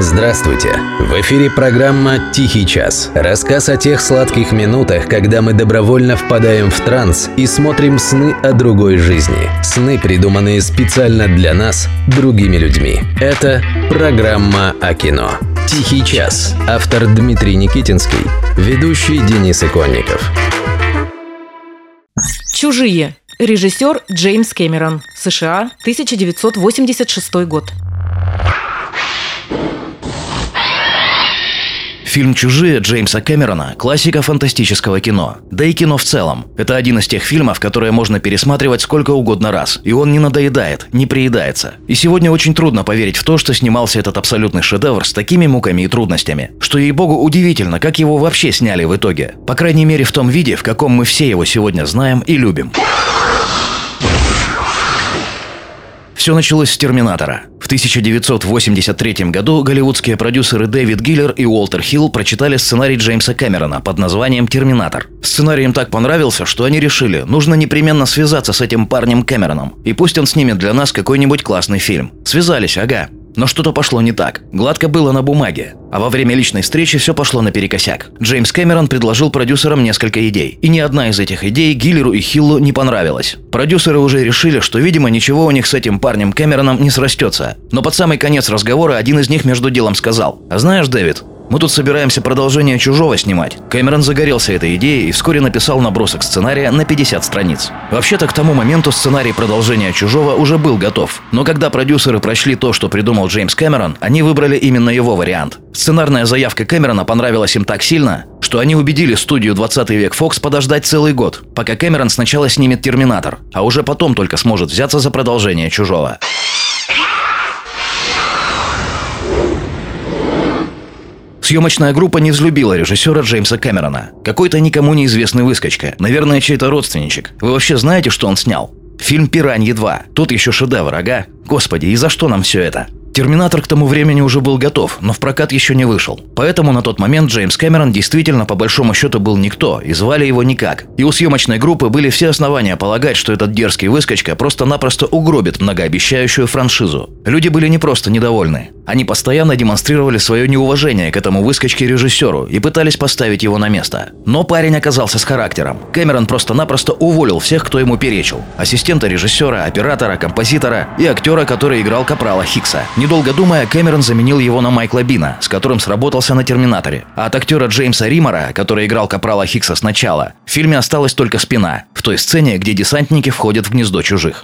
Здравствуйте! В эфире программа «Тихий час». Рассказ о тех сладких минутах, когда мы добровольно впадаем в транс и смотрим сны о другой жизни. Сны, придуманные специально для нас, другими людьми. Это программа о кино. «Тихий час». Автор Дмитрий Никитинский. Ведущий Денис Иконников. «Чужие». Режиссер Джеймс Кэмерон. США. 1986 год. Фильм «Чужие» Джеймса Кэмерона – классика фантастического кино. Да и кино в целом. Это один из тех фильмов, которые можно пересматривать сколько угодно раз. И он не надоедает, не приедается. И сегодня очень трудно поверить в то, что снимался этот абсолютный шедевр с такими муками и трудностями. Что, ей-богу, удивительно, как его вообще сняли в итоге. По крайней мере, в том виде, в каком мы все его сегодня знаем и любим. Все началось с «Терминатора». В 1983 году голливудские продюсеры Дэвид Гиллер и Уолтер Хилл прочитали сценарий Джеймса Кэмерона под названием «Терминатор». Сценарий им так понравился, что они решили, нужно непременно связаться с этим парнем Кэмероном, и пусть он снимет для нас какой-нибудь классный фильм. Связались, ага. Но что-то пошло не так. Гладко было на бумаге. А во время личной встречи все пошло наперекосяк. Джеймс Кэмерон предложил продюсерам несколько идей. И ни одна из этих идей Гиллеру и Хиллу не понравилась. Продюсеры уже решили, что, видимо, ничего у них с этим парнем Кэмероном не срастется. Но под самый конец разговора один из них между делом сказал, «А знаешь, Дэвид, мы тут собираемся продолжение «Чужого» снимать. Кэмерон загорелся этой идеей и вскоре написал набросок сценария на 50 страниц. Вообще-то к тому моменту сценарий продолжения «Чужого» уже был готов. Но когда продюсеры прочли то, что придумал Джеймс Кэмерон, они выбрали именно его вариант. Сценарная заявка Кэмерона понравилась им так сильно, что они убедили студию 20 век Fox подождать целый год, пока Кэмерон сначала снимет «Терминатор», а уже потом только сможет взяться за продолжение «Чужого». Съемочная группа не взлюбила режиссера Джеймса Кэмерона. Какой-то никому неизвестный выскочка. Наверное, чей-то родственничек. Вы вообще знаете, что он снял? Фильм «Пираньи 2». Тут еще шедевр, ага. Господи, и за что нам все это? Терминатор к тому времени уже был готов, но в прокат еще не вышел. Поэтому на тот момент Джеймс Кэмерон действительно по большому счету был никто, и звали его никак. И у съемочной группы были все основания полагать, что этот дерзкий выскочка просто-напросто угробит многообещающую франшизу. Люди были не просто недовольны. Они постоянно демонстрировали свое неуважение к этому выскочке-режиссеру и пытались поставить его на место. Но парень оказался с характером. Кэмерон просто-напросто уволил всех, кто ему перечил. Ассистента режиссера, оператора, композитора и актера, который играл Капрала Хикса. Не Недолго думая, Кэмерон заменил его на Майкла Бина, с которым сработался на «Терминаторе». А от актера Джеймса Римора, который играл Капрала Хикса сначала, в фильме осталась только спина, в той сцене, где десантники входят в гнездо чужих.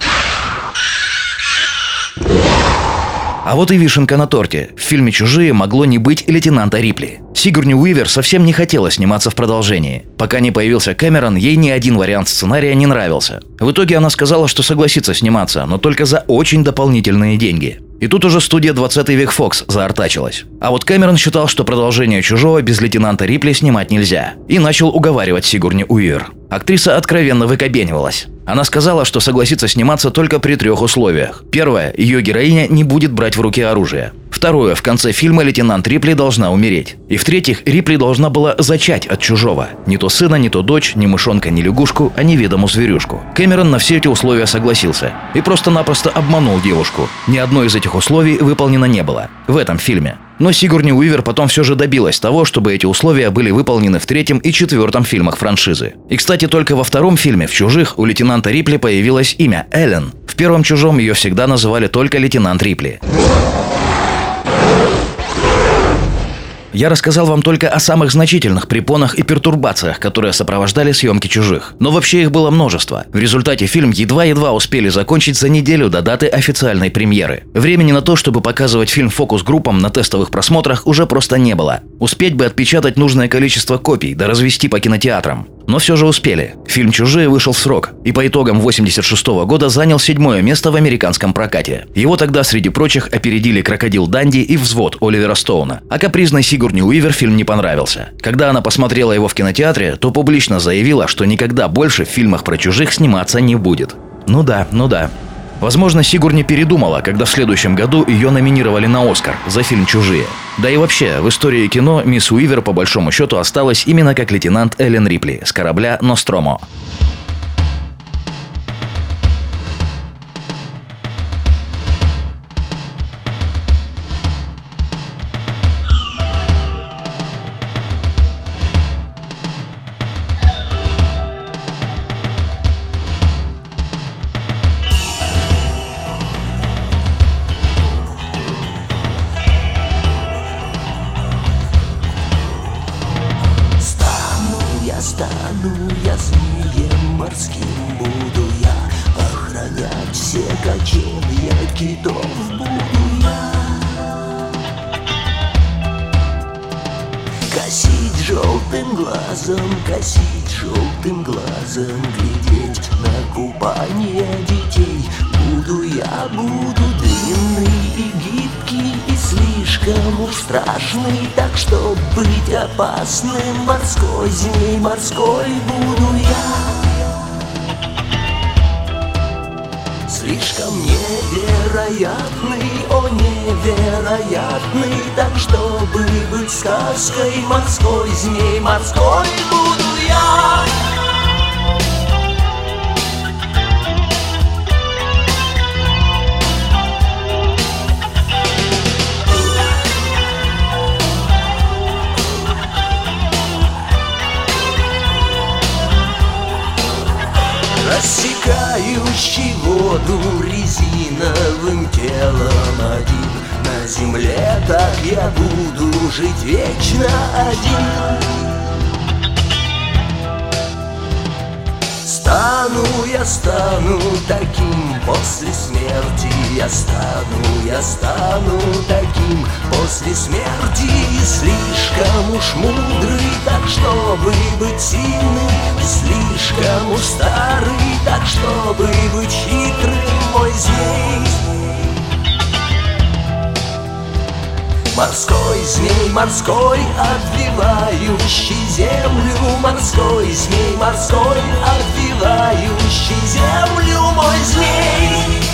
А вот и вишенка на торте. В фильме «Чужие» могло не быть лейтенанта Рипли. Сигурни Уивер совсем не хотела сниматься в продолжении. Пока не появился Кэмерон, ей ни один вариант сценария не нравился. В итоге она сказала, что согласится сниматься, но только за очень дополнительные деньги. И тут уже студия 20 век Fox заортачилась. А вот Кэмерон считал, что продолжение «Чужого» без лейтенанта Рипли снимать нельзя. И начал уговаривать Сигурни Уивер. Актриса откровенно выкобенивалась. Она сказала, что согласится сниматься только при трех условиях. Первое – ее героиня не будет брать в руки оружие. Второе – в конце фильма лейтенант Рипли должна умереть. И в-третьих, Рипли должна была зачать от чужого. Не то сына, не то дочь, ни мышонка, ни лягушку, а неведому зверюшку. Кэмерон на все эти условия согласился. И просто-напросто обманул девушку. Ни одно из этих условий выполнено не было. В этом фильме. Но Сигурни Уивер потом все же добилась того, чтобы эти условия были выполнены в третьем и четвертом фильмах франшизы. И, кстати, только во втором фильме «В чужих» у лейтенанта Рипли появилось имя Эллен. В первом «Чужом» ее всегда называли только лейтенант Рипли. Я рассказал вам только о самых значительных препонах и пертурбациях, которые сопровождали съемки «Чужих». Но вообще их было множество. В результате фильм едва-едва успели закончить за неделю до даты официальной премьеры. Времени на то, чтобы показывать фильм фокус-группам на тестовых просмотрах уже просто не было. Успеть бы отпечатать нужное количество копий, да развести по кинотеатрам. Но все же успели. Фильм «Чужие» вышел в срок и по итогам 86 года занял седьмое место в американском прокате. Его тогда, среди прочих, опередили «Крокодил Данди» и «Взвод» Оливера Стоуна. А капризной Сигурни Уивер фильм не понравился. Когда она посмотрела его в кинотеатре, то публично заявила, что никогда больше в фильмах про чужих сниматься не будет. Ну да, ну да. Возможно, Сигурни передумала, когда в следующем году ее номинировали на Оскар за фильм «Чужие». Да и вообще, в истории кино мисс Уивер по большому счету осталась именно как лейтенант Эллен Рипли с корабля «Ностромо». скачем я китов буду я Косить желтым глазом, косить желтым глазом Глядеть на купание детей. Буду я, буду длинный и гибкий И слишком уж страшный. Так что быть опасным морской змей морской буду я. Слишком невероятный, о невероятный. Так чтобы быть сказкой морской змей морской буду я На земле так я буду жить вечно один. Стану я, стану таким после смерти. Я стану, я стану таким после смерти. Слишком уж мудрый, так чтобы быть сильным. Слишком уж старый, так чтобы быть хитрым. Мой змей Морской змей, морской, обвивающий землю Морской змей, морской, обвивающий землю Мой змей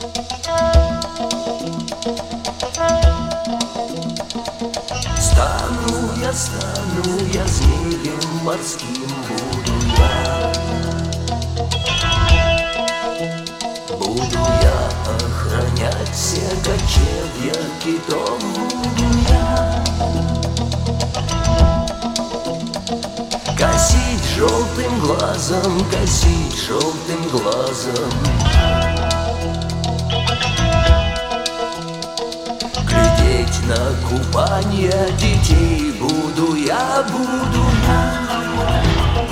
Стану я, стану я змеем морским буду я. Буду я охранять все кочевья китов буду я. Косить желтым глазом, косить желтым глазом на купание детей буду я, буду я.